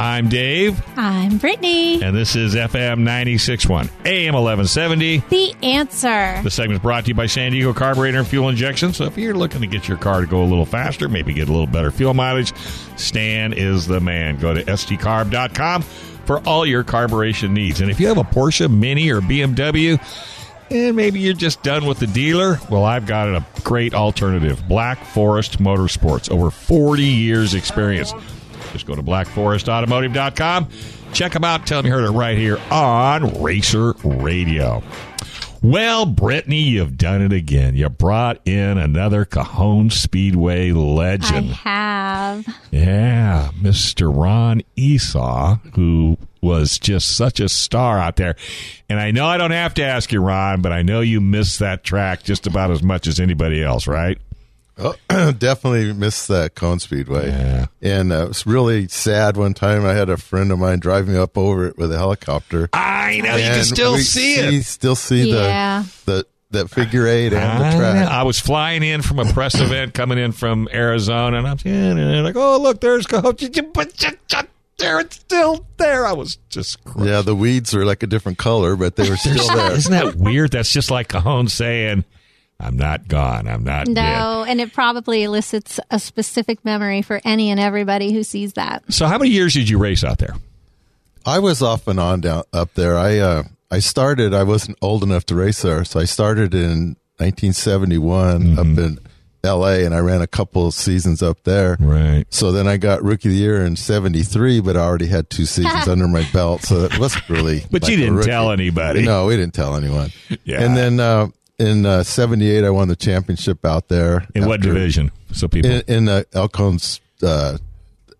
I'm Dave, I'm Brittany. and this is FM 96.1, AM 1170. The answer. The segment is brought to you by San Diego Carburetor and Fuel Injection. So if you're looking to get your car to go a little faster, maybe get a little better fuel mileage, Stan is the man. Go to sdcarb.com for all your carburation needs. And if you have a Porsche, Mini, or BMW, and maybe you're just done with the dealer, well, I've got a great alternative. Black Forest Motorsports, over 40 years experience. Just go to blackforestautomotive.com. Check them out. Tell them you heard it right here on Racer Radio. Well, Brittany, you've done it again. You brought in another Cajon Speedway legend. I have. Yeah, Mr. Ron Esau, who was just such a star out there. And I know I don't have to ask you, Ron, but I know you miss that track just about as much as anybody else, right? Oh, definitely missed that Cone Speedway. Yeah. And uh, it was really sad one time. I had a friend of mine drive me up over it with a helicopter. I know you can still see it. You still see Yeah. the, the that figure eight and the I, track. I was flying in from a press event coming in from Arizona, and I'm seeing it, like, oh, look, there's Cajon. But there, it's still there. I was just crushed. yeah, the weeds are like a different color, but they were still there. Isn't that weird? That's just like Cajon saying, I'm not gone. I'm not dead. No, and it probably elicits a specific memory for any and everybody who sees that. So, how many years did you race out there? I was off and on down up there. I uh, I started. I wasn't old enough to race there, so I started in 1971 Mm-hmm. up in L.A. and I ran a couple of seasons up there. Right. So then I got rookie of the year in '73, but I already had two seasons under my belt, so it wasn't really. But like you didn't rookie. tell anybody. No, we didn't tell anyone. Yeah. And then uh, in uh, '78, I won the championship out there. In what division? So people. In, in the Elcones. Uh,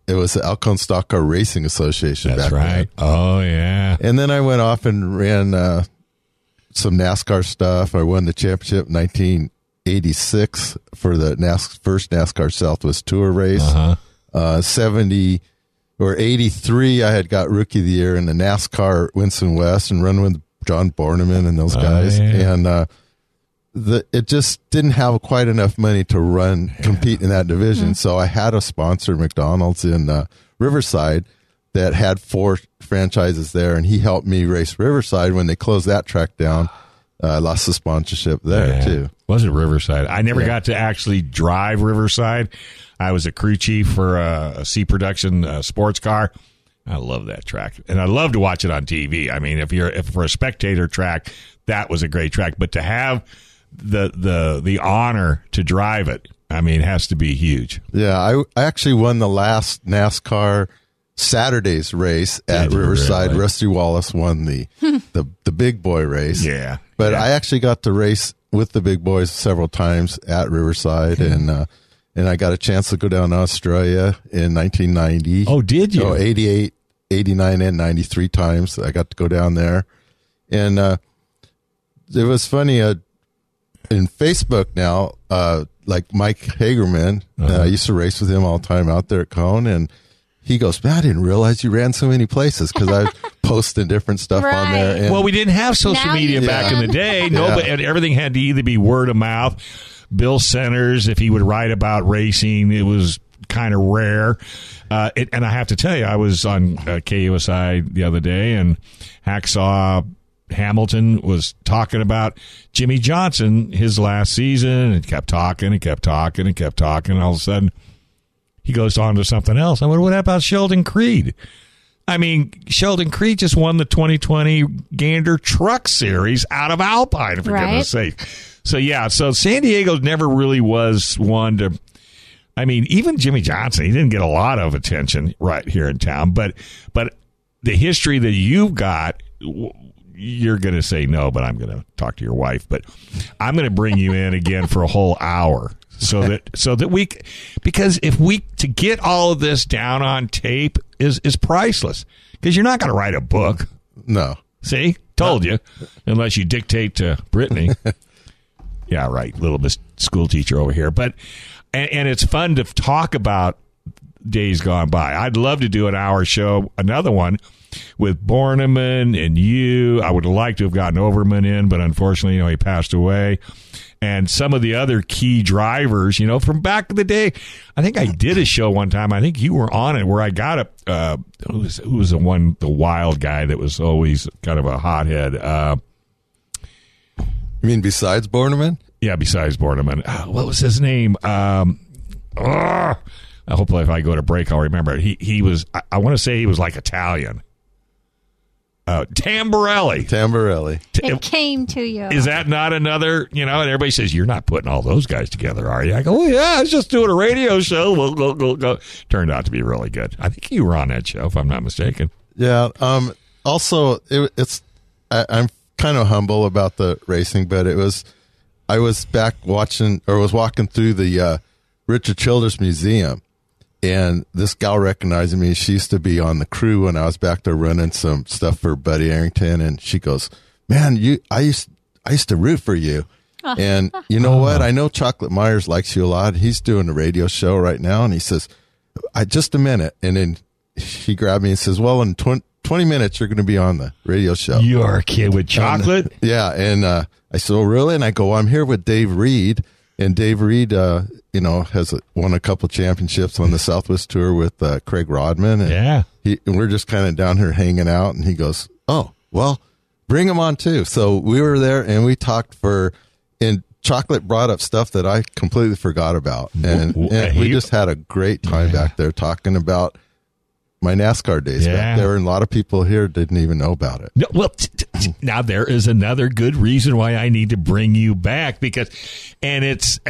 it was the Elcone Stock Car Racing Association. That's right. Then. Oh, yeah. And then I went off and ran uh, some NASCAR stuff. I won the championship in 1986 for the NAS- first NASCAR Southwest Tour race. Uh-huh. Uh, 70 or 83, I had got Rookie of the Year in the NASCAR Winston West and run with John Borneman and those guys. Oh, yeah. And uh, the it just didn't have quite enough money to run compete in that division. So I had a sponsor, McDonald's in uh, Riverside, that had four franchises there, and he helped me race Riverside when they closed that track down. Uh, I lost the sponsorship there Yeah. too. Was it Riverside? I never got to actually drive Riverside. I was a crew chief for a, a C production uh, sports car. I love that track, and I love to watch it on TV. I mean, if you're if for a spectator track, that was a great track. But to have the the the honor to drive it, I mean, it has to be huge. Yeah, I, I actually won the last NASCAR Saturday's race at Did Riverside. really? Rusty Wallace won the, the the big boy race. Yeah, but yeah. I actually got to race with the big boys several times at Riverside, and uh, and I got a chance to go down to Australia in 1990. Oh, did you? Oh, 88, 89, and 93 times. I got to go down there. And uh, it was funny. Uh, in Facebook now, uh, like Mike Hagerman, uh I used to race with him all the time out there at Cone. And he goes, Man, I didn't realize you ran so many places because I was posting different stuff on there. And well, we didn't have social Now media you back in the day. Nobody, and everything had to either be word of mouth. Bill Centers, if he would write about racing, it was kind of rare. Uh, it, and I have to tell you, I was on uh, KUSI the other day, and Hacksaw Hamilton was talking about Jimmie Johnson his last season, and kept talking and kept talking and kept talking. And all of a sudden, he goes on to something else. I went, "What about Sheldon Creed?" I mean, Sheldon Creed just won the 2020 Gander Truck Series out of Alpine, for Right. goodness sake. So, yeah, so San Diego never really was one to. I mean, even Jimmie Johnson, he didn't get a lot of attention right here in town, but but the history that you've got, you're going to say no, but I'm going to talk to your wife. But I'm going to bring you in again for a whole hour so that so that we because if we to get all of this down on tape is is priceless because you're not going to write a book. No. See, told you, unless you dictate to Brittany. yeah, right, little miss school teacher over here. But and, and it's fun to talk about days gone by. I'd love to do an hour show, another one with Borneman and you. I would like to have gotten Overman in, but unfortunately, you know, he passed away. And some of the other key drivers, you know, from back in the day. I think I did a show one time. I think you were on it where I got a uh, who was who was the one the wild guy that was always kind of a hothead. Uh, You mean besides Borneman? yeah, besides Borneman, uh, what was his name? Um, uh, hopefully, if I go to break, I'll remember it. He he was. I, I want to say he was like Italian. Uh, Tamborelli. Tamborelli. It came to you. Is that not another? You know, and everybody says you're not putting all those guys together, are you? I go, oh yeah, I was just doing a radio show. We'll go, go, go. Turned out to be really good. I think you were on that show, if I'm not mistaken. Yeah. Um. Also, it, it's I, I'm kind of humble about the racing, but it was I was back watching or was walking through the uh, Richard Childress Museum, and this gal recognized me. She used to be on the crew when I was back there running some stuff for Buddy Arrington, and she goes, "Man, you I used I used to root for you." And you know what? I know Chocolate Myers likes you a lot. He's doing a radio show right now, and he says, "I just a minute." And then he grabbed me and says, "Well, in twen- 20 minutes, you're going to be on the radio show." You're a kid with chocolate. Yeah, and uh, I said, "Oh, really?" And I go, "I'm here with Dave Reed, and Dave Reed, uh, you know, has won a couple championships on the Southwest Tour with uh, Craig Rodman, and Yeah. he, and we're just kind of down here hanging out." And he goes, "Oh, well, bring him on too." So we were there and we talked for, and Chocolate brought up stuff that I completely forgot about, and, and we just had a great time back there talking about. My NASCAR days Yeah. back there, and a lot of people here didn't even know about it. No, well, t- t- now there is another good reason why I need to bring you back because, and it's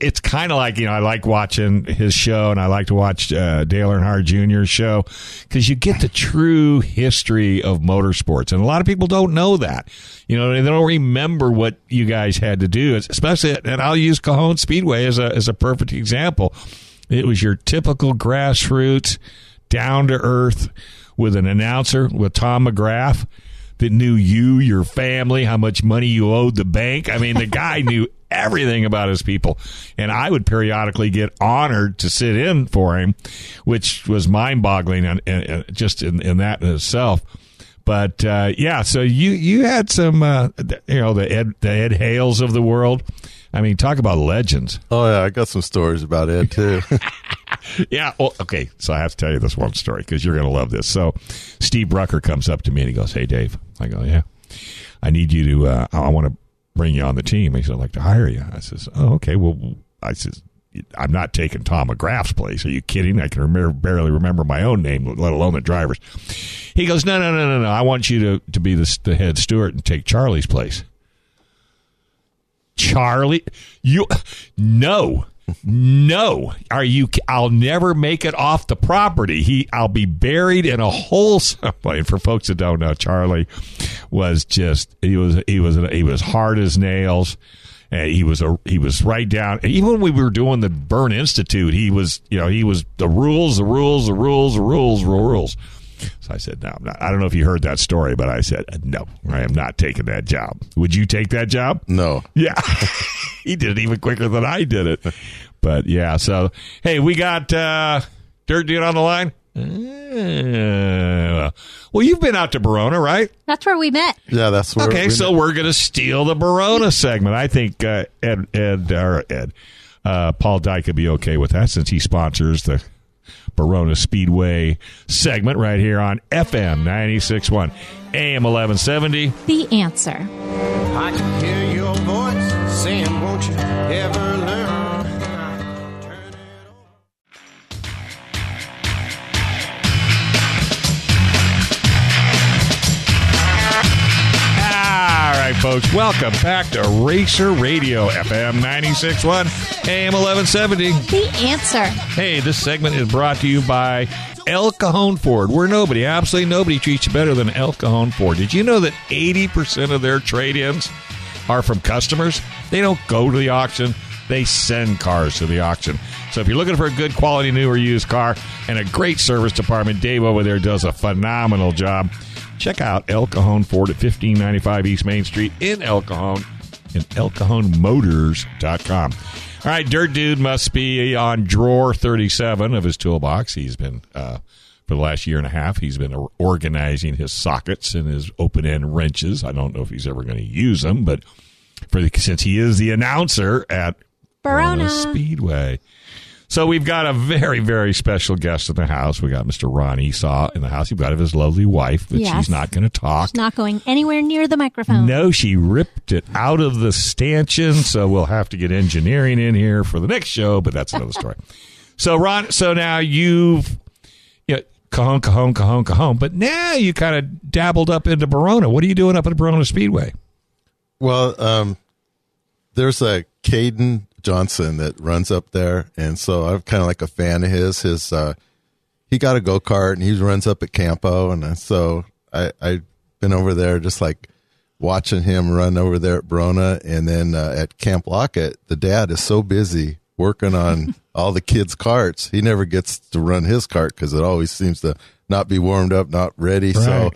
it's kind of like you know I like watching his show and I like to watch uh, Dale Earnhardt Jr.'s show because you get the true history of motorsports and a lot of people don't know that. You know they don't remember what you guys had to do, especially and I'll use Cajon Speedway as a as a perfect example. It was your typical grassroots, down to earth, with an announcer with Tom McGrath that knew you, your family, how much money you owed the bank. I mean, the guy knew everything about his people, and I would periodically get honored to sit in for him, which was mind-boggling, and, and, and just in, in that in itself. But uh, yeah, so you you had some, uh, you know, the Ed the Ed Hales of the world. I mean, talk about legends. Oh yeah, I got some stories about Ed too. Yeah. Well, okay. So I have to tell you this one story because you're going to love this. So Steve Brucker comes up to me and he goes, "Hey, Dave." I go, "Yeah, I need you to. Uh, I want to bring you on the team." He said, "I'd like to hire you." I says, "Oh, okay. Well, I says." I'm not taking Tom McGrath's place. Are you kidding? I can remember, barely remember my own name, let alone the driver's. He goes, no, no, no, no, no. I want you to, to be the, the head steward and take Charlie's place. Charlie, you no, no. Are you? I'll never make it off the property. He, I'll be buried in a hole somewhere. For folks that don't know, Charlie was just he was he was he was hard as nails. Uh, he was a he was right down. Even when we were doing the Burn Institute, he was you know he was the rules, the rules, the rules, the rules, the rules. So I said, no, I'm not. I don't know if you heard that story, but I said, no, I am not taking that job. Would you take that job? no, Yeah. he did it even quicker than I did it. But yeah, so hey, we got uh Dirt Dude on the line. Uh, well, you've been out to Barona, right? That's where we met. yeah, that's where. Okay, we so we're going to steal the Barona segment. I think uh, Ed, Ed, or Ed, uh, Paul Dyke could be okay with that since he sponsors the Barona Speedway segment right here on FM 96.1 AM 1170. The answer. All right, folks, welcome back to Racer Radio, FM 96.1, AM 1170. The answer. Hey, this segment is brought to you by El Cajon Ford, where nobody, absolutely nobody treats you better than El Cajon Ford. Did you know that 80% of their trade ins are from customers? They don't go to the auction, they send cars to the auction. So if you're looking for a good quality new or used car and a great service department, Dave over there does a phenomenal job. Check out El Cajon Ford at 1595 East Main Street in El Cajon and elcajonmotors.com. All right, Dirt Dude must be on drawer 37 of his toolbox. He's been, uh, for the last year and a half, he's been organizing his sockets and his open end wrenches. I don't know if he's ever going to use them, but for the, since he is the announcer at Barona. Speedway. So we've got a very, very special guest in the house. We got Mr. Ron Esau in the house. We've got his lovely wife, but Yes. she's not going to talk. She's not going anywhere near the microphone. No, she ripped it out of the stanchion, so we'll have to get engineering in here for the next show, but that's another story. so, Ron, so now you've, you know, cajon, cajon, cajon, cajon, but now you kind of dabbled up into Barona. What are you doing up at Barona Speedway? Well, um, there's a Caden Johnson that runs up there, and so I'm kind of like a fan of his. His uh, he got a go kart and he runs up at Campo, and so I I've been over there just like watching him run over there at Barona, and then uh, at Camp Lockett, the dad is so busy working on all the kids' carts, he never gets to run his cart because it always seems to not be warmed up, not ready. So.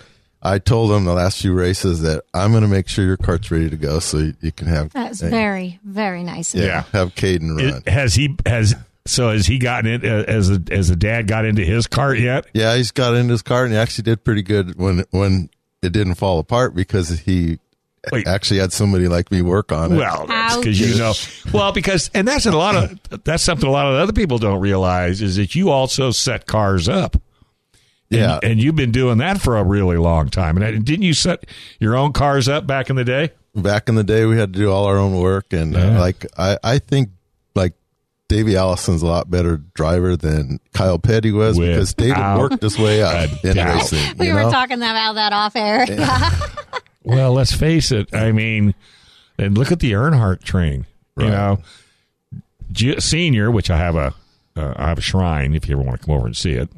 Right. I told him the last few races that I'm going to make sure your cart's ready to go, so you, you can have That's uh, very, very nice. yeah, you. Yeah. have Caden run. It- has he, has, so has he gotten it uh, as a, as a dad got into his cart yet? yeah, he's got in his car and he actually did pretty good when when it didn't fall apart because he Wait. actually had somebody like me work on it. Well, that's because you know. Well, because and that's a lot of that's something a lot of other people don't realize is that you also set cars up. And- yeah, and, you've been doing that for a really long time. And didn't you set your own cars up back in the day? back in the day we had to do all our own work and Yeah. uh, like I I think like Davey Allison's a lot better driver than Kyle Petty was because David Without worked his way up in doubt. racing. We you were know? talking about that off air. Well, let's face it. I mean, and look at the Earnhardt train. You know, G- senior, which I have a uh, I have a shrine if you ever want to come over and see it.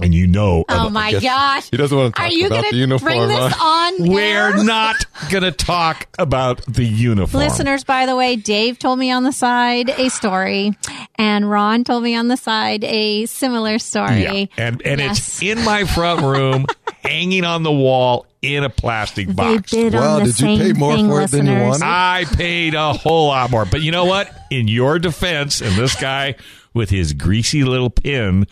And you know, oh my guess gosh. he doesn't want to Are you about going the to uniform. bring this on? air? we're not going to talk about the uniform. Listeners, by the way, Dave told me on the side a story, and Ron told me on the side a similar story. Yeah. And and Yes. it's in my front room, hanging on the wall in a plastic They box. bid Wow, on the did you same pay more thing, for it than you wanted? I paid a whole lot more. But you know what? In your defense, and this guy with his greasy little pin,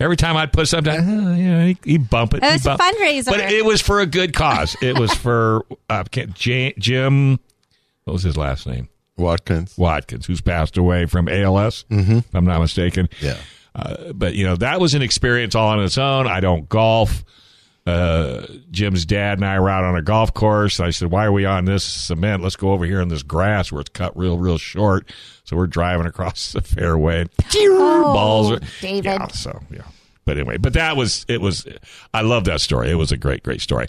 every time I'd put something, oh, yeah, he, he'd bump it. It he'd was a fundraiser. But it was for a good cause. It was for uh, Jim, what was his last name? Watkins. Watkins, who's passed away from ALS, mm-hmm. if I'm not mistaken. Yeah. Uh, but you know that was an experience all on its own. I don't golf. Uh, Jim's dad and I were out on a golf course. I said, "Why are we on this cement? Let's go over here on this grass where it's cut real, real short." So we're driving across the fairway. balls. Are, David. Yeah. So yeah. But anyway, but that was it. Was I love that story? It was a great, great story.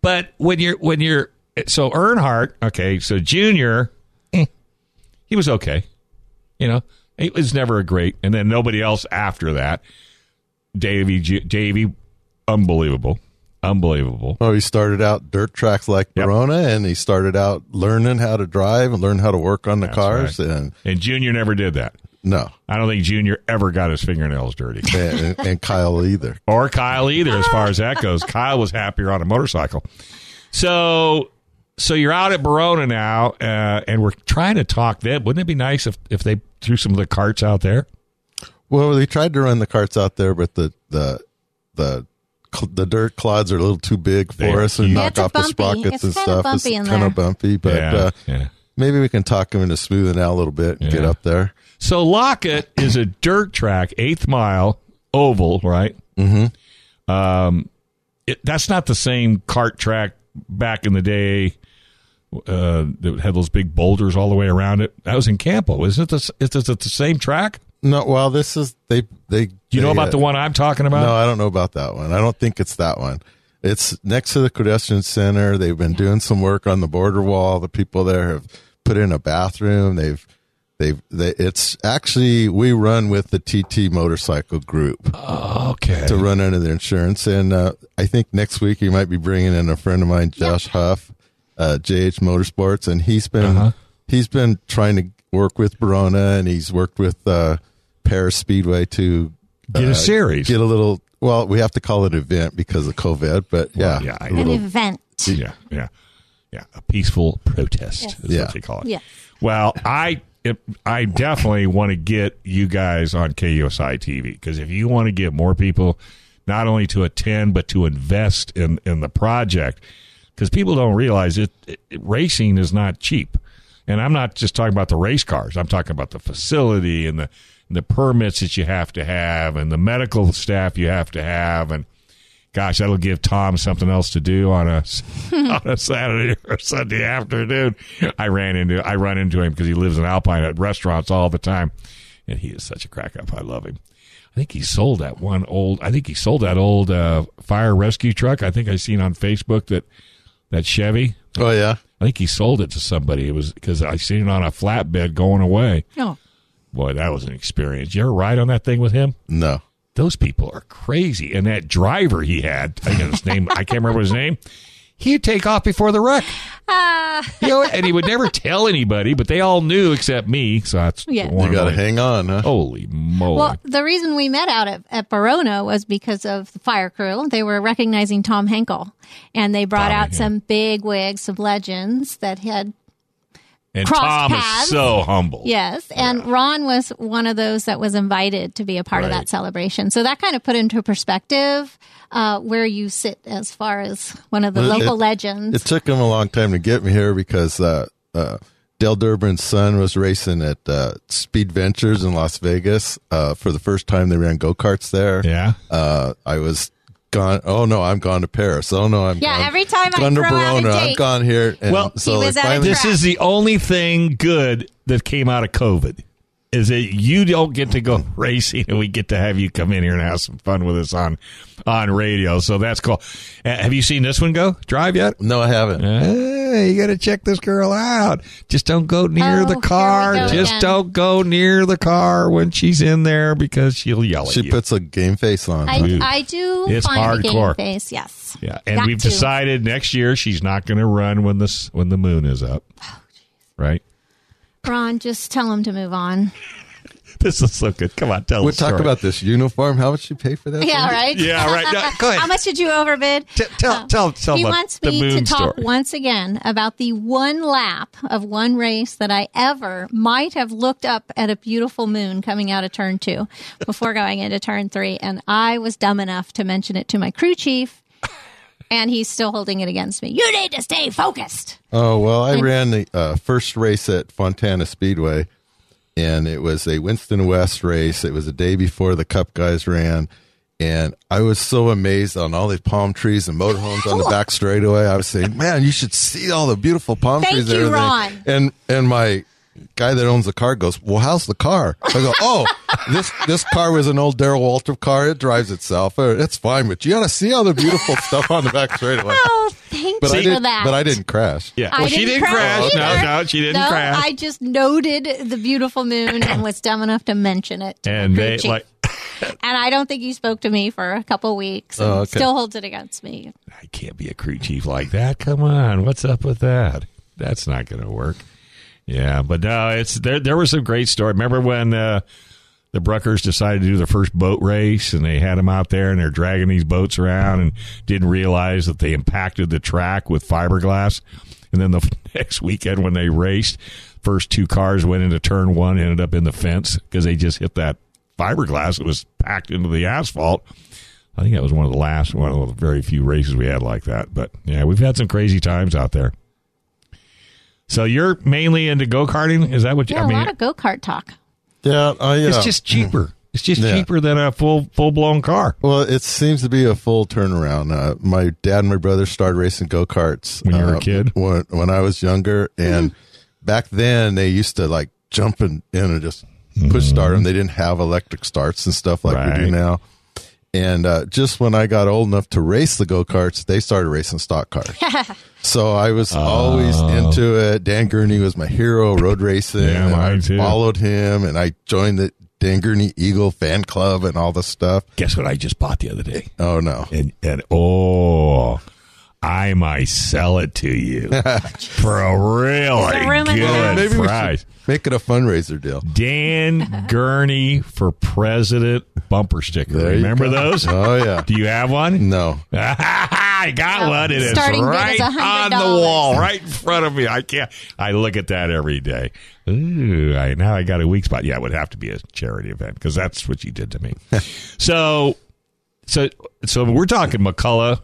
But when you're when you're so Earnhardt, okay, so Junior, eh, he was okay. You know, he was never a great, and then nobody else after that. Davey, Davey, unbelievable, unbelievable. Oh, he started out dirt tracks like Yep. Barona, and he started out learning how to drive and learn how to work on the That's cars. right. And And Junior never did that. no, I don't think Junior ever got his fingernails dirty, and, and Kyle either. or Kyle either, as far as that goes. Kyle was happier on a motorcycle. So, so you're out at Barona now, uh, and we're trying to talk them. Wouldn't it be nice if if they threw some of the carts out there? Well, they tried to run the carts out there, but the the the the dirt clods are a little too big for They're us and huge. Knock off the sprockets It's and stuff. it's kind there. of bumpy, but yeah, uh, yeah. maybe we can talk them into smoothing out a little bit and get up there. So Lockett is a dirt track, eighth mile oval, right? Mm-hmm. Um, it, that's not the same cart track back in the day. Uh, that had those big boulders all the way around it. That was in Campo. Isn't it? The, is it the same track? No, well, this is they they. Do you know they, about uh, the one I'm talking about? No, I don't know about that one. I don't think it's that one. It's next to the pedestrian center. They've been doing some work on the border wall. The people there have put in a bathroom. They've They, they, it's actually we run with the TT Motorcycle Group Okay. to run under their insurance, and uh, I think next week you might be bringing in a friend of mine, Josh Huff, uh, JH Motorsports, and he's been Uh-huh. he's been trying to work with Barona, and he's worked with uh, Perris Speedway to Get a uh, series. get a little. Well, we have to call it an event because of COVID, but yeah, yeah, I a An little- event. yeah, yeah, yeah. A peaceful protest Yes. is Yeah. what they call it. Yeah. Well, I it, I definitely want to get you guys on KUSI TV because if you want to get more people, not only to attend but to invest in in the project, because people don't realize it, it, Racing is not cheap, and I'm not just talking about the race cars. I'm talking about the facility and the and the permits that you have to have and the medical staff you have to have and gosh, that'll give Tom something else to do on a on a Saturday or Sunday afternoon. I ran into I run into him because he lives in Alpine at restaurants all the time, and he is such a crack up. I love him. I think he sold that one old. I think he sold that old uh, fire rescue truck. I think I seen on Facebook that that Chevy. Oh yeah, I think he sold it to somebody. It was because I seen it on a flatbed going away. Oh, Boy, that was an experience. You ever ride on that thing with him? no. those people are crazy. And that driver he had, I got his name, I can't remember his name. He'd take off before the wreck. Ah. you know, and he would never tell anybody, but they all knew except me. So that's Yeah. one You got to hang on, huh? Holy moly! well, the reason we met out at, at Barona was because of the fire crew. They were recognizing Tom Henkel, and they brought Tommy, out yeah. some big wigs, some legends that had and crossed Tom paths. is so humble. Yes, and Ron was one of those that was invited to be a part of that celebration. So that kind of put into perspective uh, where you sit as far as one of the Well, local it- legends. It took him a long time to get me here because uh, uh, Dale Durbin's son was racing at uh, Speed Ventures in Las Vegas uh, for the first time. They ran go karts there. Yeah. Uh, I was gone. Oh no, I'm gone to Perris. Oh no, I'm Yeah, gone, every time I gone to throw out a Barona. I'm date- gone here. And Well, so He they was at a finally, This is the only thing good that came out of COVID. Is that you don't get to go racing, and we get to have you come in here and have some fun with us on on radio. So that's cool. Uh, have you seen this one go drive yet? no, I haven't. Hey, you got to check this girl out. Just don't go near Oh, the here car. we go Just again. don't go near the car when she's in there because she'll yell at you. She you. puts a game face on. I, I do It's find the hardcore. game face. Yes. yeah, and Got we've to. decided next year she's not going to run when the when the moon is up. Oh, right? Ron, just tell him to move on. This is so good. Come on, tell us. We'll talk story. about this uniform. How much you pay for that? Yeah, thing? right. Yeah, right. No, go ahead. How much did you overbid? T- tell, tell, tell he the, wants the me moon to talk story. once again about the one lap of one race that I ever might have looked up at a beautiful moon coming out of turn two before going into turn three. And I was dumb enough to mention it to my crew chief, and he's still holding it against me. You need to stay focused. Oh well, I ran the uh, first race at Fontana Speedway, and it was a Winston West race. It was the day before the Cup guys ran, and I was so amazed on all these palm trees and motorhomes on the back straightaway. I was saying, "Man, you should see all the beautiful palm Thank trees." and you, everything." Ron. And and my guy that owns the car goes, "Well, how's the car?" I go, "Oh, this this car was an old Darrell Waltrip car. It drives itself. Uh, It's fine, but you got to see all the beautiful stuff on the back straightaway." Oh, thank But you I for didn't. that. But I didn't crash. Yeah. I Well, she didn't crash. No, either. no, she didn't No, crash. I just noted the beautiful moon and was dumb enough to mention it. to and they chief. like and I don't think he spoke to me for a couple weeks. And Oh, okay. Still holds it against me. I can't be a crew chief like that. Come on, what's up with that? That's not going to work. Yeah, but no, it's there. There was a great story. Remember when uh, the Bruckers decided to do the first boat race, and they had them out there, and they're dragging these boats around, and didn't realize that they impacted the track with fiberglass. And then the next weekend when they raced, first two cars went into turn one, ended up in the fence because they just hit that fiberglass It was packed into the asphalt. I think that was one of the last, one of the very few races we had like that. But yeah, we've had some crazy times out there. So you're mainly into go karting? Is that what you? Yeah, I mean, a lot of go kart talk. Yeah, I, uh, it's just cheaper. It's just Yeah. cheaper than a full full blown car. Well, it seems to be a full turnaround. Uh, my dad and my brother started racing go karts When you were a uh, kid? When, when I was younger, and back then they used to like jump in, in and just push start them. They didn't have electric starts and stuff like we do now. And uh, just when I got old enough to race the go karts, they started racing stock cars. So I was always into it. Dan Gurney was my hero, road racing. Yeah, and mine I too. followed him, and I joined the Dan Gurney Eagle fan club and all this stuff. Guess what I just bought the other day? Oh no! And and oh, I might sell it to you for a really There's a room in the house. good Maybe we price. should make it a fundraiser deal. Dan Gurney for president bumper sticker. There you Remember those? Oh yeah. Do you have one? No. I got one. It is starting bid right is on the $100. wall, right in front of me. I can't. I look at that every day. Ooh, I, now I got a weak spot. Yeah, it would have to be a charity event because that's what you did to me. so, so, so we're talking McCulloch,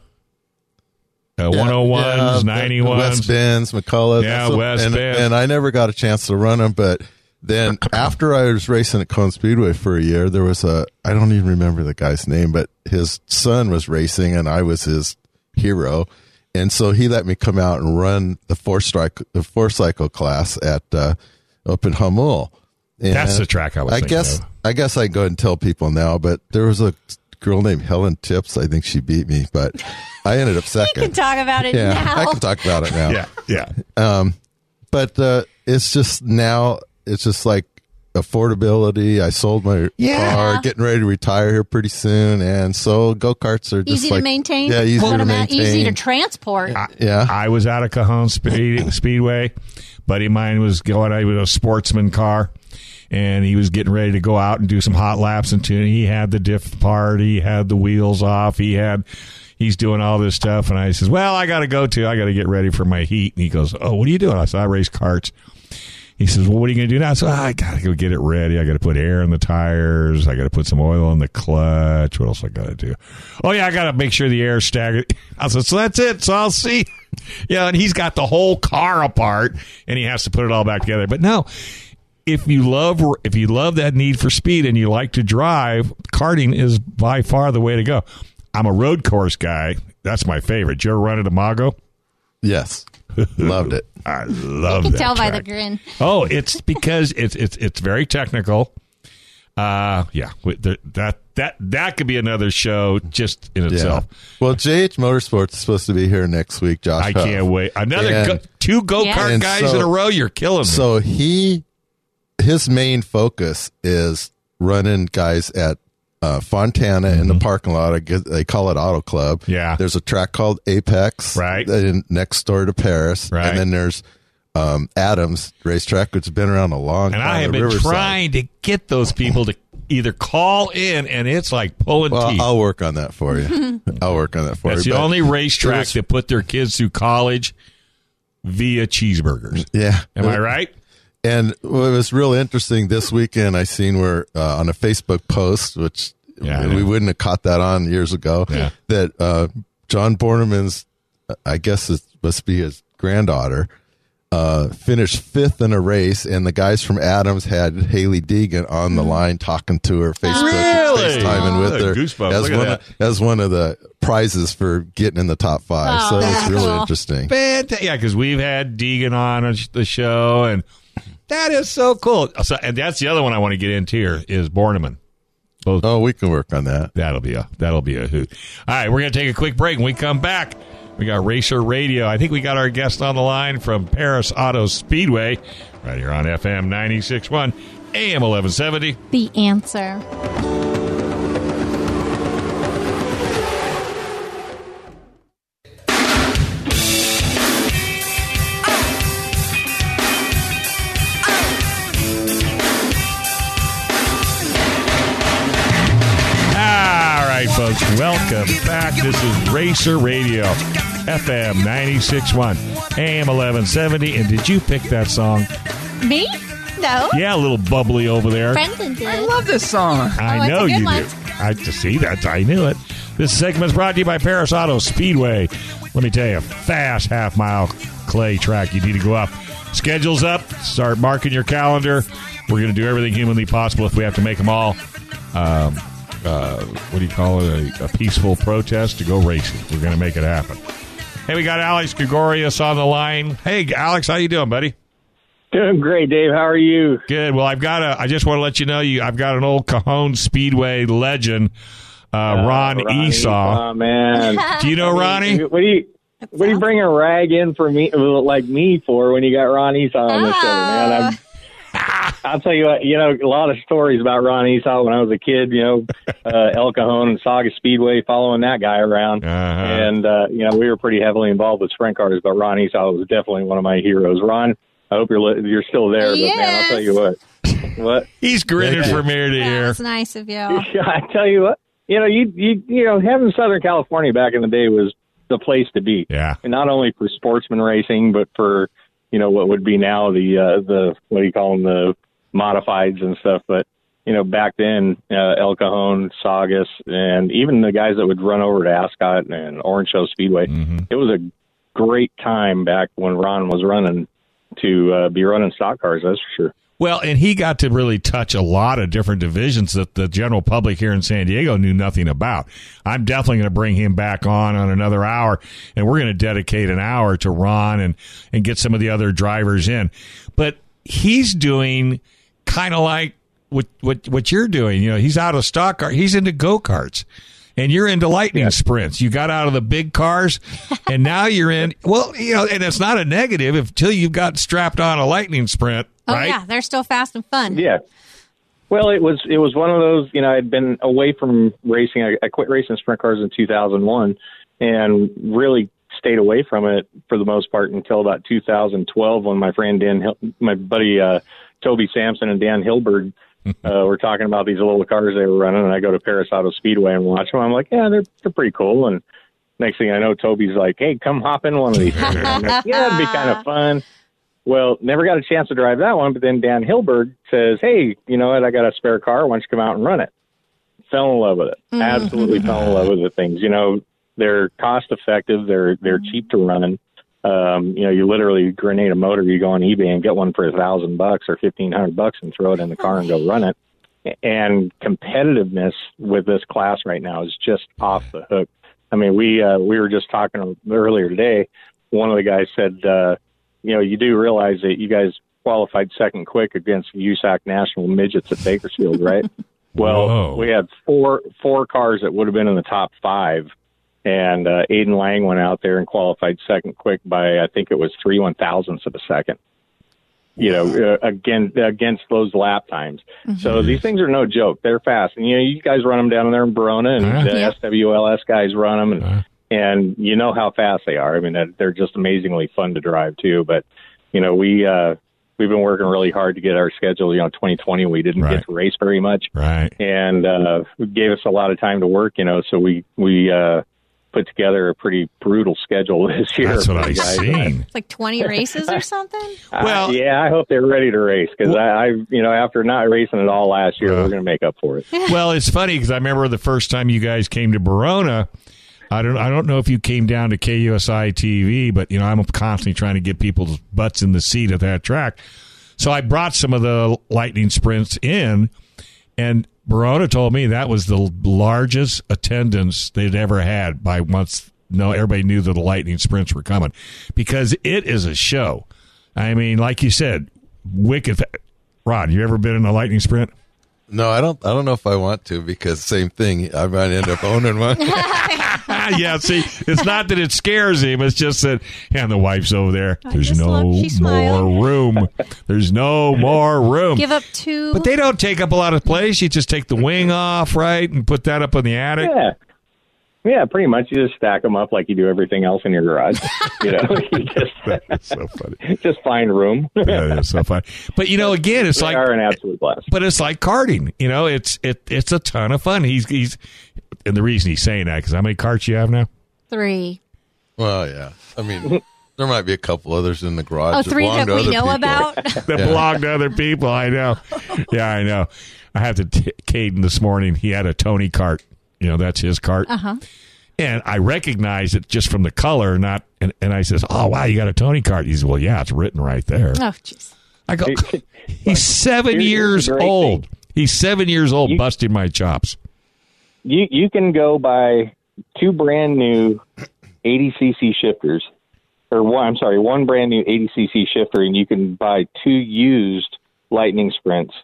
uh, 101s, Yeah, 91s. West Bends, McCulloch. Yeah, That's West and, Bend. And I never got a chance to run them, but then after I was racing at Cone Speedway for a year, there was a, I don't even remember the guy's name, but his son was racing and I was his hero. And so he let me come out and run the four strike, the four cycle class at, uh, up in Hamul. And That's the track I was I guess, of. I guess I go ahead and tell people now, but there was a girl named Helen Tips. I think she beat me, but I ended up second. You second. can talk about it yeah, now. I can talk about it now. Yeah, yeah. But uh, it's just now, it's just like affordability. I sold my Yeah. car, getting ready to retire here pretty soon, and so go karts are just easy to maintain. Yeah, easy What to about maintain. Easy to transport. yeah, I was out of Cajon Speed, Speedway. Buddy of mine was going out with a sportsman car, and he was getting ready to go out and do some hot laps. And tune. he had the diff part, he had the wheels off, he had. He's doing all this stuff, and I says, "Well, I got to go to, I got to get ready for my heat." And he goes, "Oh, what are you doing?" I said, "I race karts." He says, "Well, what are you going to do now?" I said, "Ah, "I got to go get it ready. I got to put air in the tires. I got to put some oil in the clutch. What else I got to do? Oh yeah, I got to make sure the air's staggered." I said, "So that's it. So I'll see." Yeah, and he's got the whole car apart, and he has to put it all back together. But no, if you love if you love that need for speed and you like to drive, karting is by far the way to go. I'm a road course guy. That's my favorite. Did you ever run at Imago? yes, loved it. I love You can that tell by the grin. Oh, it's because it's it's it's very technical. Uh yeah, with that that that could be another show just in Yeah. itself. Well, JH Motorsports is supposed to be here next week. Josh, I Huff. can't wait. Another And- go, two go kart Yeah. Guys so- in a row. You're killing me. So he, his main focus is running guys at uh, Fontana in the parking lot. They call it Auto Club. Mm-hmm. Yeah. There's a track called Apex, Right. in- next door to Perris, Right. and then there's um, Adams Racetrack, which has been around a long and time. And I have been Riverside. trying to get those people to either call in, and it's like pulling Well, teeth. I'll work on that for you. I'll work on that for That's you. It's the only racetrack was- that put their kids through college via cheeseburgers. Yeah. Am I right? And what was real interesting this weekend, I seen where uh, on a Facebook post, which Yeah, I we wouldn't have caught that on years ago, Yeah. that uh, John Borneman's, I guess it must be his granddaughter, uh, finished fifth in a race, and the guys from Adams had Hailie Deegan on the line talking to her, Facebook, Really? FaceTiming with Oh, her goosebumps. as Look one of, as one of the prizes for getting in the top five. Oh, so it's really cool. interesting. Fantastic. Yeah, because we've had Deegan on the show, and that is so cool. So, and that's the other one I want to get into here is Borneman. Both Oh, we can work on that. that'll be a that'll be a hoot. All right, we're gonna take a quick break. When we come back, we got Racer Radio. I think we got our guest on the line from Perris Auto Speedway, right here on FM 96.1, AM 1170. The answer. Welcome back. This is Racer Radio, FM 96.1, AM 1170. And did you pick that song? Me? No. Yeah, a little bubbly over there. Brendan did. I love this song. I Oh, know you one. do. I to see that. I knew it. This segment is brought to you by Perris Auto Speedway. Let me tell you, fast half mile clay track. You need to go up. Schedules up. Start marking your calendar. We're going to do everything humanly possible if we have to make them all. Um, uh, what do you call it? A, a peaceful protest to go racing. We're going to make it happen. Hey, we got Alex Gregorius on the line. Hey, Alex, how you doing, buddy? Doing great, Dave. How are you? Good. Well, I've got a. I just want to let you know you. I've got an old Cajon Speedway legend, uh, Ron Ronnie, Esau. Oh man. Do you know Ronnie? What do you? what are you bringing a rag in for me, like me, for when you got Ron Esau on the show, man? I'm, I'll tell you what, you know, a lot of stories about Ron Esau when I was a kid, you know, uh, El Cajon and Saugus Speedway, following that guy around. Uh-huh. And, uh, you know, we were pretty heavily involved with sprint cars, but Ron Esau was definitely one of my heroes. Ron, I hope you're li- you're still there, but man, I'll tell you what. What? He's grinning from ear to ear. That's nice of you. I tell you what, you know, you you you know, having Southern California back in the day was the place to be. Yeah. and not only for sportsman racing, but for you know what would be now the uh, the what do you call them the modifieds and stuff. But you know back then, uh, El Cajon, Saugus, and even the guys that would run over to Ascot and Orange Show Speedway, it was a great time back when Ron was running to uh, be running stock cars. That's for sure. Well, and he got to really touch a lot of different divisions that the general public here in San Diego knew nothing about. I'm definitely going to bring him back on on another hour, and we're going to dedicate an hour to Ron and and get some of the other drivers in. But he's doing kind of like what what what you're doing. You know, he's out of stock car. He's into go karts. And you're into lightning sprints. You got out of the big cars, and now you're in. Well, you know, and it's not a negative until you've got strapped on a lightning sprint, Oh right? yeah, they're still fast and fun. Yeah. Well, it was it was one of those. You know, I'd been away from racing. I, I quit racing sprint cars in 2001, and really stayed away from it for the most part until about 2012 when my friend Dan, my buddy uh, Toby Sampson and Dan Hilberg uh, were talking about these little cars they were running, and I go to Perris Auto Speedway and watch them. I'm like, yeah, they're they're pretty cool. And next thing I know, Toby's like, hey, come hop in one of these. Like, yeah, it'd be kind of fun. Well, never got a chance to drive that one, but then Dan Hilberg says, "Hey, you know what? I got a spare car. Why don't you come out and run it?" Fell in love with it. Absolutely fell in love with the things. You know, they're cost effective. They're they're cheap to run. Um, you know, you literally grenade a motor. You go on eBay and get one for a thousand bucks or fifteen hundred bucks and throw it in the car and go run it. And competitiveness with this class right now is just off the hook. I mean, we uh, we were just talking earlier today. One of the guys said, uh, you know, you do realize that you guys qualified second quick against USAC National Midgets at Bakersfield, right? well, Whoa. we had four four cars that would have been in the top five, and uh, Aiden Lang went out there and qualified second quick by I think it was three one thousandths of a second. You know, uh, again against those lap times. So these things are no joke. They're fast, and you know, you guys run them down there in Barona, and Uh-huh. the Yeah. SWLS guys run them, and Uh-huh. and you know how fast they are. I mean, they're- just amazingly fun to drive too. But you know, we uh, we've been working really hard to get our schedule. You know, 2020 we didn't Right. get to race very much, Right. and uh, it gave us a lot of time to work. You know, so we we uh, put together a pretty brutal schedule this year. That's what I the guys. seen. It's like 20 races or something. Uh, Well- yeah, I hope they're ready to race because I, I, you know, after not racing at all last year, Uh. we're going to make up for it. Well, it's funny because I remember the first time you guys came to Barona. I don't. I don't know if you came down to KUSI TV, but you know I'm constantly trying to get people's butts in the seat at that track. So I brought some of the lightning sprints in, and Barona told me that was the largest attendance they'd ever had by once. No, everybody knew that the lightning sprints were coming because it is a show. I mean, like you said, wicked. Fa- Ron, you ever been in a lightning sprint? No, I don't. I don't know if I want to because same thing. I might end up owning one. Ah, yeah, see, it's not that it scares him. It's just that, yeah, and the wife's over there. There's no look, more room. There's no more room. Give up two. But they don't take up a lot of place. You just take the wing off, right, and put that up in the attic. Yeah. Yeah, pretty much. You just stack them up like you do everything else in your garage. you know, you just That's so funny. just find room. Yeah, that's so funny. But you know, again, it's they like, are an absolute blast. but it's like karting. You know, it's it it's a ton of fun. He's he's, and the reason he's saying that because how many carts you have now? three. well, yeah. I mean, there might be a couple others in the garage. Oh, that three belong that to we other know people. about. that Yeah. belong to other people. I know. Yeah, I know. I had to t- Caden this morning. He had a Tony Kart. You know, that's his cart. Uh huh. And I recognized it just from the color, not. And, and I says, "Oh wow, you got a Tony Kart." He says, "Well, yeah, it's written right there." Oh, jeez. I go, "He's seven Here's- here's years the great old. He's seven years old, You- busting my chops." You you can go buy two brand new 80cc shifters, or one. I'm sorry, one brand new 80cc shifter, and you can buy two used Lightning Sprints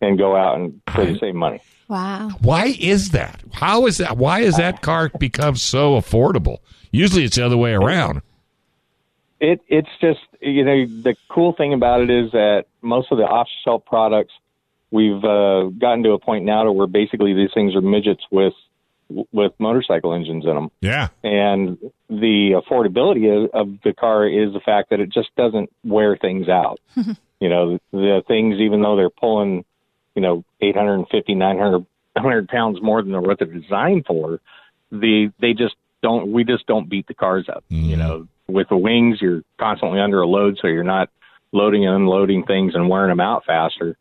and go out and for the same money. Wow. Why is that? How is that? Why has that car become so affordable? Usually it's the other way around. It it's just you know the cool thing about it is that most of the off shelf products we've uh, gotten to a point now to where basically these things are midgets with with motorcycle engines in them. Yeah. and the affordability of, of the car is the fact that it just doesn't wear things out. you know, the things, even though they're pulling, you know, 850, 900 100 pounds more than what they're designed for, the they just don't. We just don't beat the cars up. You know, with the wings, you're constantly under a load, so you're not loading and unloading things and wearing them out faster.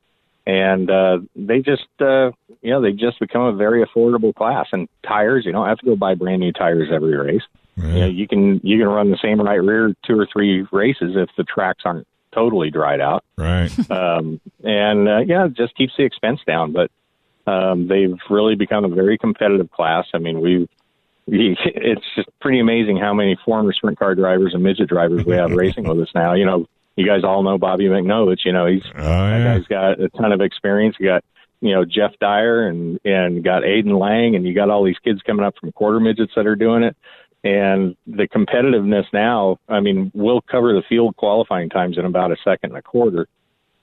And uh, they just, uh, you know, they just become a very affordable class. And tires, you don't have to go buy brand new tires every race. You know, you can you can run the same right rear two or three races if the tracks aren't totally dried out. Right. Um, and uh, yeah, it just keeps the expense down. But um, they've really become a very competitive class. I mean, we we it's just pretty amazing how many former sprint car drivers and midget drivers we have racing with us now. You know, you guys all know Bobby McNovich. You know, he's Oh, that yeah. guy's got a ton of experience. You got you know Jeff Dyer and and got Aiden Lang, and you got all these kids coming up from quarter midgets that are doing it. And the competitiveness now, I mean, we'll cover the field qualifying times in about a second and a quarter,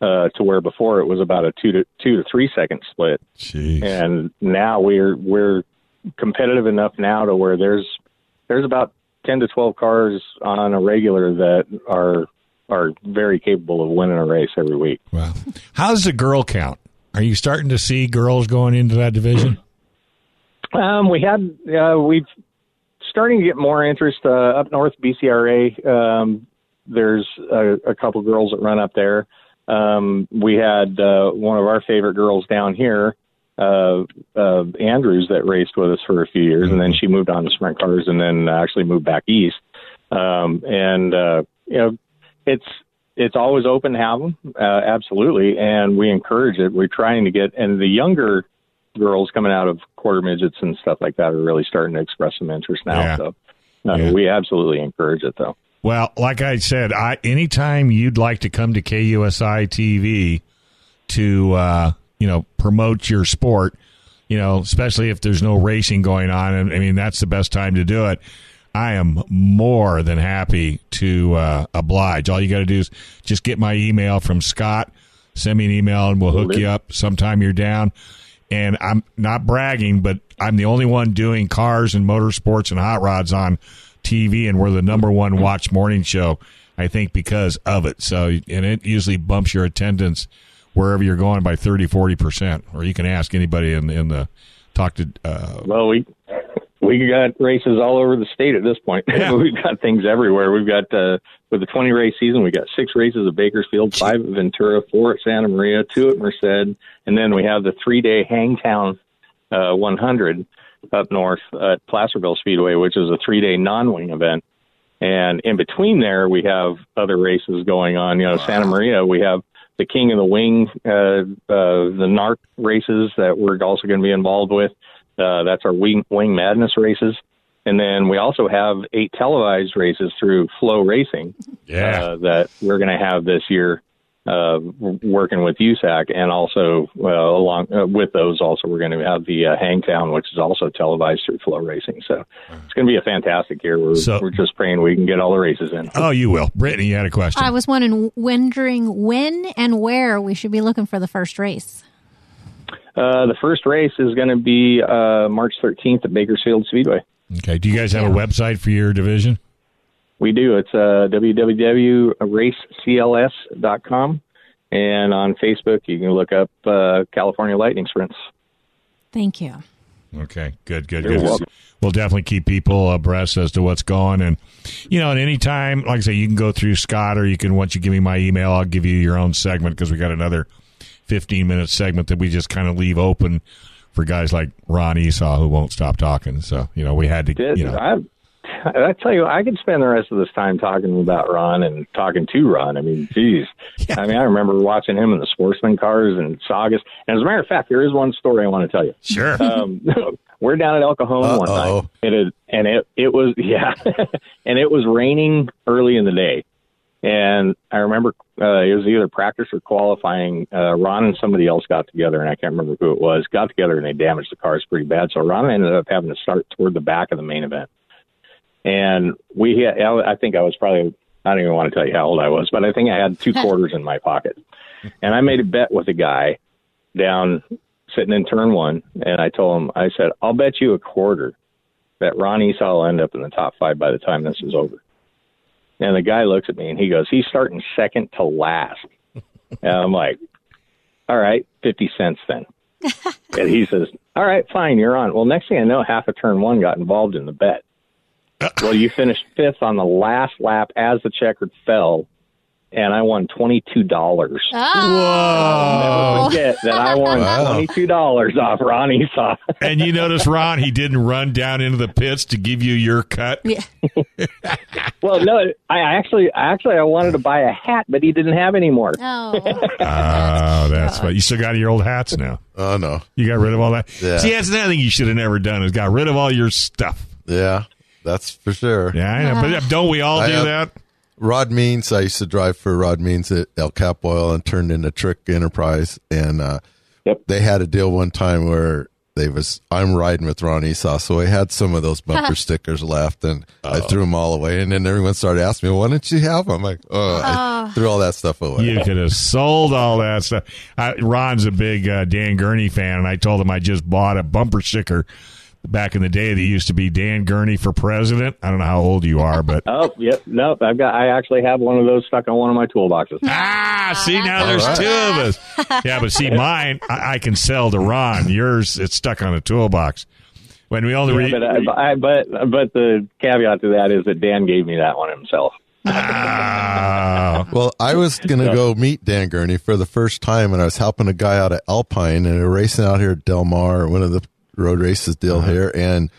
uh, to where before it was about a two to two to three second split Jeez. and now we're we're competitive enough now to where there's there's about 10 to 12 cars on a regular that are are very capable of winning a race every week. Wow. How's the girl count? Are you starting to see girls going into that division? Um, we had uh, we've starting to get more interest uh, up north BCRA. Um, there's a, a couple girls that run up there. Um, we had uh, one of our favorite girls down here, uh, uh, Andrews, that raced with us for a few years, and then she moved on to sprint cars, and then actually moved back east. Um, and uh, you know, it's it's always open to have them, uh, absolutely, and we encourage it. We're trying to get, and the younger girls coming out of quarter midgets and stuff like that are really starting to express some interest now. Yeah. So Yeah. we absolutely encourage it, though. Well, like I said, I anytime you'd like to come to KUSI TV to uh, you know promote your sport, you know, especially if there's no racing going on, and I mean that's the best time to do it. I am more than happy to uh, oblige. All you got to do is just get my email from Scott. Send me an email, and we'll hook you up sometime you're down. And I'm not bragging, but I'm the only one doing cars and motorsports and hot rods on TV, and we're the number one watch morning show. I think because of it. So, and it usually bumps your attendance wherever you're going by 30, 40 percent. Or you can ask anybody in in the talk to. Uh, Well, we we got races all over the state at this point. Yeah. We've got things everywhere. We've got uh, with the 20 race season, we got six races at Bakersfield, five at Ventura, four at Santa Maria, two at Merced, and then we have the three day Hangtown uh, 100 up north at Placerville Speedway, which is a three day non wing event. And in between there, we have other races going on. You know, Santa Maria, we have the King of the Wing, uh, uh, the NARC races that we're also going to be involved with. Uh, that's our Wing, Wing Madness races. And then we also have eight televised races through FloRacing Yeah. uh, that we're going to have this year, uh, working with USAC, and also uh, along uh, with those, also we're going to have the uh, Hangtown, which is also televised through FloRacing. So it's going to be a fantastic year. We're, So- we're just praying we can get all the races in. oh, you will, Brittany. You had a question. I was wondering, wondering when and where we should be looking for the first race. Uh, the first race is going to be uh, March 13th at Bakersfield Speedway. okay. Do you guys have a website for your division? We do. It's uh, www.racecls.com. And on Facebook, you can look up uh, California Lightning Sprints. Thank you. Okay, good, good, You're good. welcome. We'll definitely keep people abreast as to what's going, and you know, at any time, like I say, you can go through Scott, or you can once you give me my email, I'll give you your own segment because we got another fifteen minute segment that we just kind of leave open for guys like Ron Esau who won't stop talking. So you know, we had to, Did, you know, I, I tell you, I could spend the rest of this time talking about Ron and talking to Ron. I mean, geez. I mean, I remember watching him in the sportsman cars and Saugus. And as a matter of fact, there is one story I want to tell you. sure, um, we're down at El Cajon one Uh-oh. night, and it and it it was yeah, and it was raining early in the day, and I remember uh, it was either practice or qualifying. Uh, Ron and somebody else got together, and I can't remember who it was. Got together and they damaged the cars pretty bad. So Ron ended up having to start toward the back of the main event, and we had, I think I was probably I don't even want to tell you how old I was, but I think I had two quarters in my pocket, and I made a bet with a guy down sitting in turn one, and I told him I said I'll bet you a quarter that Ron Esau will end up in the top five by the time this is over. And the guy looks at me and he goes, he's starting second to last. and I'm like, all right, 50 cents then. and he says, all right, fine, you're on. Well, next thing I know, half of turn one got involved in the bet. well, you finished fifth on the last lap as the checkered fell, and I won twenty two dollars. Oh. Never forget that I won Wow. twenty two dollars off Ron Esau. And you notice, Ron, he didn't run down into the pits to give you your cut. Yeah. well, no, I actually, actually, I wanted to buy a hat, but he didn't have any more. Oh. Oh, that's what you still got your old hats now. Oh no. You got rid of all that. Yeah. See, that's another thing you should have never done is got rid of all your stuff. Yeah, that's for sure. Yeah, I know, but don't we all I do have- that? Rod Means, I used to drive for Rod Means at El Cap Oil and turned into Trick Enterprise. And uh, Yep. they had a deal one time where they was I'm riding with Ron Esau, so I had some of those bumper stickers left, and I threw them all away. And then everyone started asking me, "Why didn't you have them?" I'm like, "Oh, I threw all that stuff away." You could have sold all that stuff. I, Ron's a big uh, Dan Gurney fan, and I told him I just bought a bumper sticker back in the day that used to be Dan Gurney for president. I don't know how old you are, but Oh, yep, nope. I've got. I actually have one of those stuck on one of my toolboxes. ah, see now there's All right. two of us. Yeah, but see mine, I, I can sell to Ron. Yours, it's stuck on a toolbox. When we only Yeah, re- but, I, but but the caveat to that is that Dan gave me that one himself. Ah. Well, I was going to go meet Dan Gurney for the first time, and I was helping a guy out at Alpine, and they're racing out here at Del Mar, one of the road races deal here, and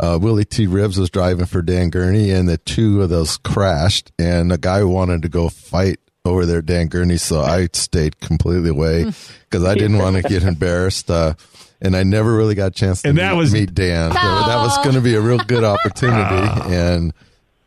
uh, Willy T. Ribbs was driving for Dan Gurney, and the two of those crashed, and the guy wanted to go fight over there, Dan Gurney, so I stayed completely away because I didn't want to get embarrassed. Uh, and I never really got a chance to And meet, that was- meet Dan. So that was going to be a real good opportunity, and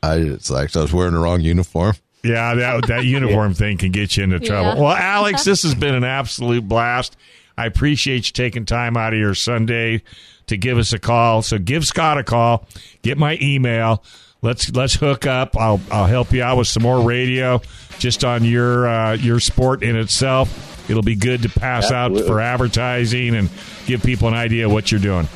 I it's like I was wearing the wrong uniform. Yeah, that that uniform thing can get you into trouble. Yeah. Well, Alex, this has been an absolute blast. I appreciate you taking time out of your Sunday to give us a call. So give Scott a call. Get my email. Let's let's hook up. I'll I'll help you out with some more radio just on your uh, your sport in itself. It'll be good to pass out for advertising and give people an idea of what you're doing.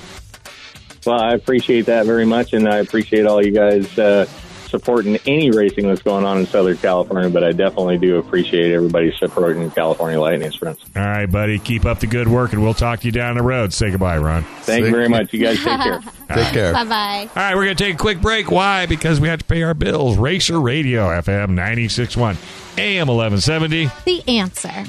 Well, I appreciate that very much, and I appreciate all you guys uh, supporting any racing that's going on in Southern California. But I definitely do appreciate everybody supporting California Lightning Sprints. All right, buddy. Keep up the good work, and we'll talk to you down the road. Say goodbye, Ron. Thank you very much. You guys take care. Take care. Bye bye. All right, we're going to take a quick break. Why? Because we have to pay our bills. Racer Radio, FM 961, AM 1170. The answer.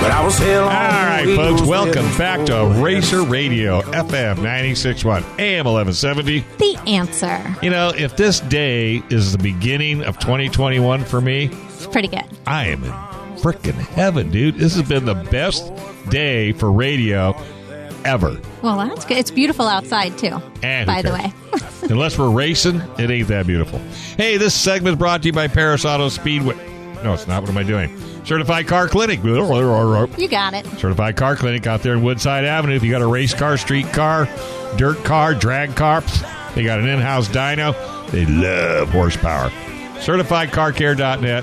But I was hell All on right, folks, welcome back to Racer Radio, FM 961, AM 1170. The answer. You know, if this day is the beginning of 2021 for me, It's pretty good. I am in freaking heaven, dude. This has been the best day for radio ever. Well, that's good. It's beautiful outside too. And who by the cares? way. Unless we're racing, it ain't that beautiful. Hey, this segment is brought to you by Perris Auto Speedway. No, it's not. What am I doing? Certified Car Clinic. you got it. Certified Car Clinic out there in Woodside Avenue. If you got a race car, street car, dirt car, drag car, they got an in-house dyno. They love horsepower. CertifiedCarCare.net.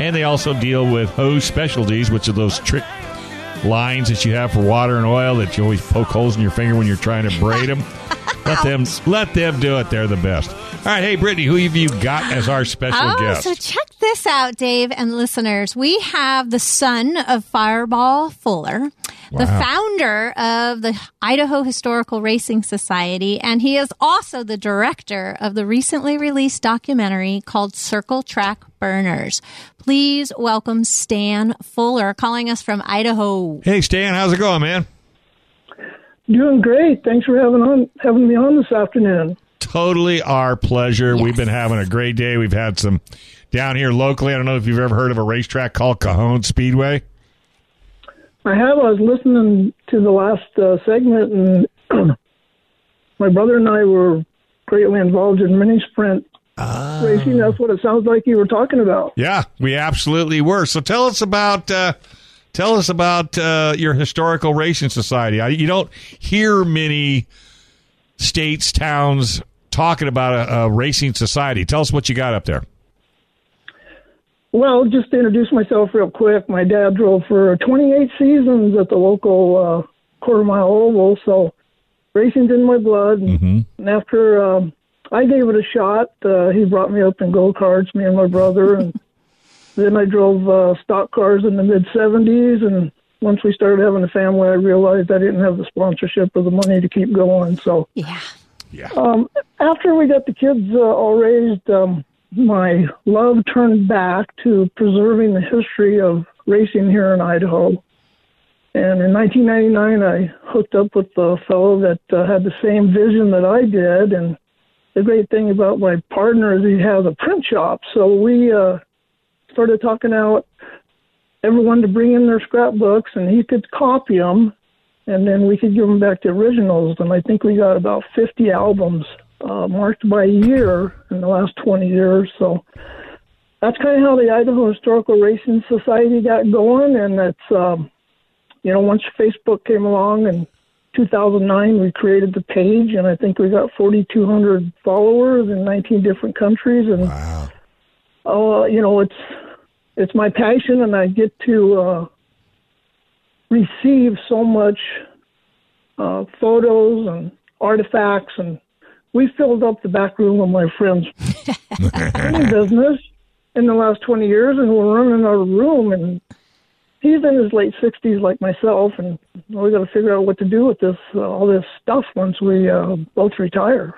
And they also deal with hose specialties, which are those trick lines that you have for water and oil that you always poke holes in your finger when you're trying to braid them. let them let them do it. They're the best. All right, hey Brittany, who have you got as our special Oh, guest? so check this out, Dave and listeners. We have the son of Fireball Fuller, the founder of the Idaho Historical Racing Society, and he is also the director of the recently released documentary called Circle Track Burners. Please welcome Stan Fuller, calling us from Idaho. hey Stan, how's it going, man? Doing great. Thanks for having on having me on this afternoon. Totally our pleasure. Yes. We've been having a great day. We've had some down here locally. I don't know if you've ever heard of a racetrack called Cajon Speedway. I have. I was listening to the last uh, segment, and my brother and I were greatly involved in mini sprint racing. That's what it sounds like you were talking about. Yeah, we absolutely were. So tell us about uh, tell us about uh, your historical racing society. I, you don't hear many states, towns talking about a, a racing society. Tell us what you got up there. Well, just to introduce myself real quick, my dad drove for 28 seasons at the local uh, quarter mile oval, so racing's in my blood. And after um, I gave it a shot, uh, he brought me up in go karts, me and my brother, and then I drove uh, stock cars in the mid 70s. And once we started having a family, I realized I didn't have the sponsorship or the money to keep going. So Yeah. Yeah. um, after we got the kids uh, all raised, um, my love turned back to preserving the history of racing here in Idaho. And in 1999, I hooked up with a fellow that uh, had the same vision that I did. And the great thing about my partner is he has a print shop. So we uh, started talking out everyone to bring in their scrapbooks, and he could copy them, and then we could give them back to originals. And I think we got about 50 albums uh, marked by year in the last 20 years. So that's kind of how the Idaho Historical Racing Society got going. And it's, um, you know, once Facebook came along in 2009, we created the page, and I think we got 4,200 followers in 19 different countries. And Wow. oh, you know, it's it's my passion, and I get to uh, receive so much uh, photos and artifacts, and we filled up the back room of my friend's printing business in the last 20 years, and we're running out of room, and he's in his late 60s like myself, and we got to figure out what to do with this uh, all this stuff once we uh, both retire.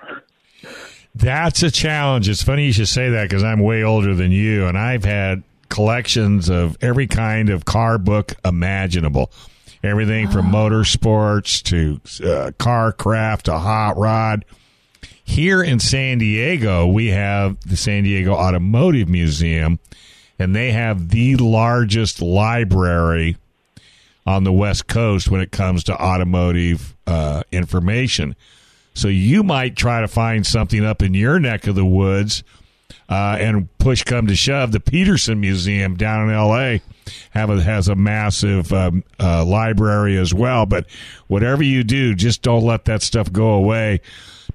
That's a challenge. It's funny you should say that because I'm way older than you, and I've had collections of every kind of car book imaginable. Everything from motorsports to uh, car craft to hot rod. Here in San Diego, we have the San Diego Automotive Museum, and they have the largest library on the West Coast when it comes to automotive uh, information. So you might try to find something up in your neck of the woods, uh, and push come to shove, the Peterson Museum down in L.A. have a, has a massive um, uh, library as well. But whatever you do, just don't let that stuff go away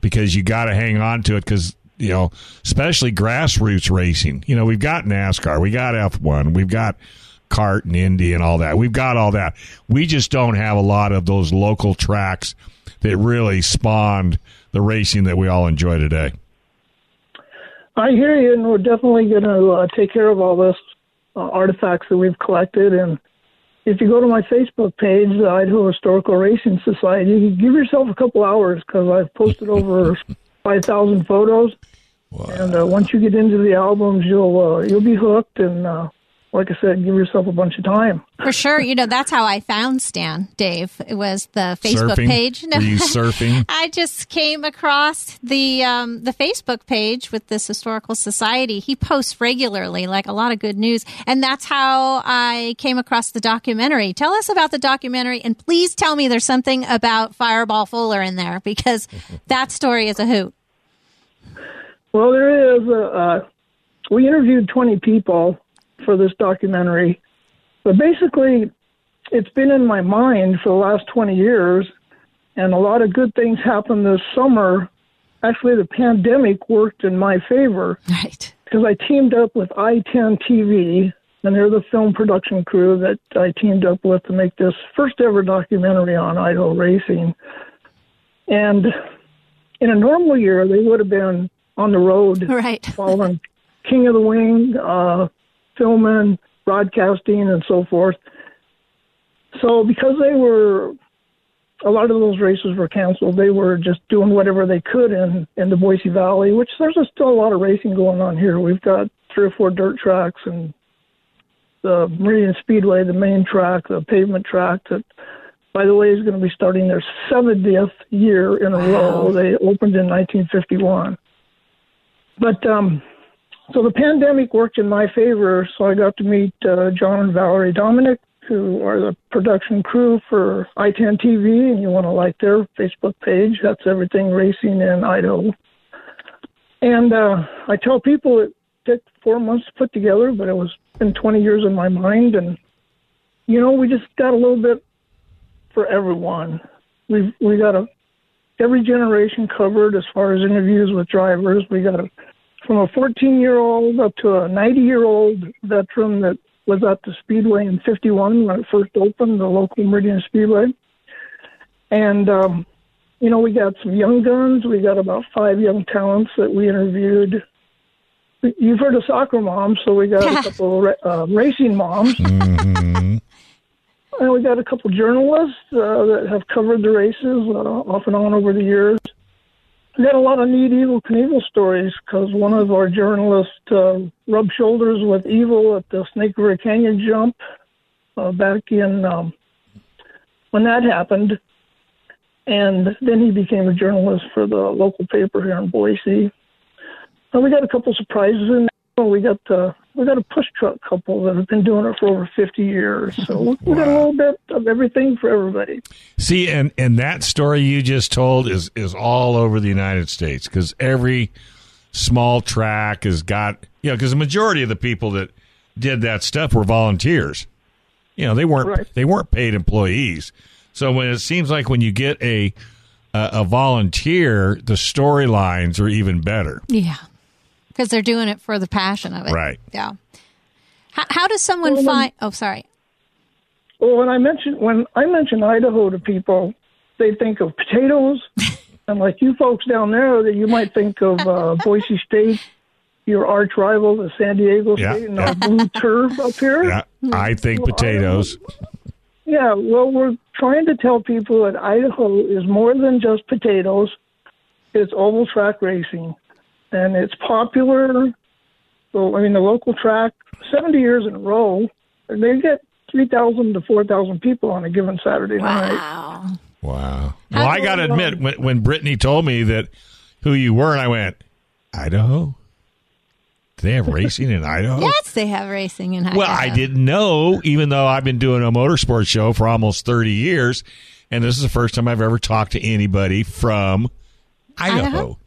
because you got to hang on to it because you know, especially grassroots racing. You know, we've got NASCAR, we got F1, we've got kart and Indy and all that. We've got all that. We just don't have a lot of those local tracks that really spawned the racing that we all enjoy today. I hear you, and we're definitely going to uh, take care of all this uh, artifacts that we've collected. And if you go to my Facebook page, the Idaho Historical Racing Society, you give yourself a couple hours because I've posted over 5,000 photos. And uh, once you get into the albums, you'll uh, you'll be hooked. And uh, like I said, give yourself a bunch of time. For sure. You know, that's how I found Stan, Dave. It was the Facebook surfing? page. Were you surfing? I just came across the um, the Facebook page with this historical society. He posts regularly, like a lot of good news, and that's how I came across the documentary. Tell us about the documentary, and please tell me there's something about Fireball Fuller in there because that story is a hoot. Well, there is. A, uh, we interviewed 20 people for this documentary, but basically, it's been in my mind for the last 20 years, and a lot of good things happened this summer. Actually, the pandemic worked in my favor Right. because I teamed up with I-10 TV, and they're the film production crew that I teamed up with to make this first ever documentary on Idaho racing. And in a normal year, they would have been on the road Right. following King of the Wing, uh, filming, broadcasting, and so forth. So because they were, a lot of those races were canceled. They were just doing whatever they could in in the Boise Valley, which there's a, still a lot of racing going on here. We've got three or four dirt tracks and the Meridian Speedway, the main track, the pavement track that. By the way, is going to be starting their 70th year in a row. They opened in 1951. But um, so the pandemic worked in my favor, so I got to meet uh, John and Valerie Dominic, who are the production crew for I-10 TV, and you want to like their Facebook page, that's Everything Racing in Idaho. And uh, I tell people it took four months to put together, but it was been 20 years in my mind, and you know, we just got a little bit for everyone. We've we got a every generation covered as far as interviews with drivers. We got a from a 14 year old up to a 90 year old veteran that was at the Speedway in 51 when it first opened, the local Meridian Speedway. And, um, you know, we got some young guns. We got about five young talents that we interviewed. You've heard of soccer moms, so we got a couple of uh, racing moms. And we got a couple journalists uh, that have covered the races uh, off and on over the years. We got a lot of neat Evel Knievel stories because one of our journalists uh, rubbed shoulders with Evel at the Snake River Canyon jump uh, back in um, when that happened. And then he became a journalist for the local paper here in Boise. And we got a couple surprises in. We got uh, we got a push truck couple that have been doing it for over 50 years. So we we got a little bit of everything for everybody. See, and and that story you just told is is all over the United States because every small track has got you know because the majority of the people that did that stuff were volunteers. You know, they weren't Right. they weren't paid employees. So when it seems like when you get a a, a volunteer, the storylines are even better. Yeah. Because they're doing it for the passion of it. Right. Yeah. How, how does someone find? Oh, sorry. Well, when I mention when I mention Idaho to people, they think of potatoes, and like you folks down there, that you might think of uh, Boise State, your arch rival, the San Diego Yeah, State, and yeah. our blue turf up here. Yeah, I think Well, potatoes. Yeah, well, we're trying to tell people that Idaho is more than just potatoes. It's oval track racing, and it's popular. So, I mean, the local track, 70 years in a row, and they get 3,000 to 4,000 people on a given Saturday night. Wow. Wow. Well, I got to admit, when, when Brittany told me that who you were, and I went, Idaho? Do they have racing in Idaho? Yes, they have racing in Idaho. Well, I didn't know, even though I've been doing a motorsports show for almost 30 years. And this is the first time I've ever talked to anybody from Idaho. Idaho?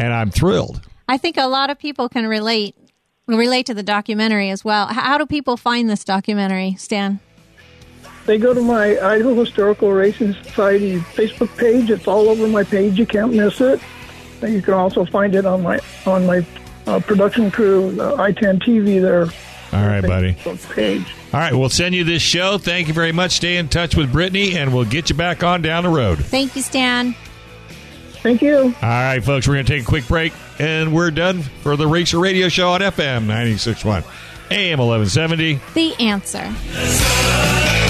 And I'm thrilled. I think a lot of people can relate relate to the documentary as well. How do people find this documentary, Stan? They go to my Idaho Historical Racing Society Facebook page. It's all over my page. You can't miss it. And you can also find it on my on my uh, production crew, the I10 TV there. All right, buddy. Page. All right, we'll send you this show. Thank you very much. Stay in touch with Brittany, and we'll get you back on down the road. Thank you, Stan. Thank you. All right, folks, we're going to take a quick break, and we're done for the Racer Radio Show on FM 96.1, AM 1170. The answer.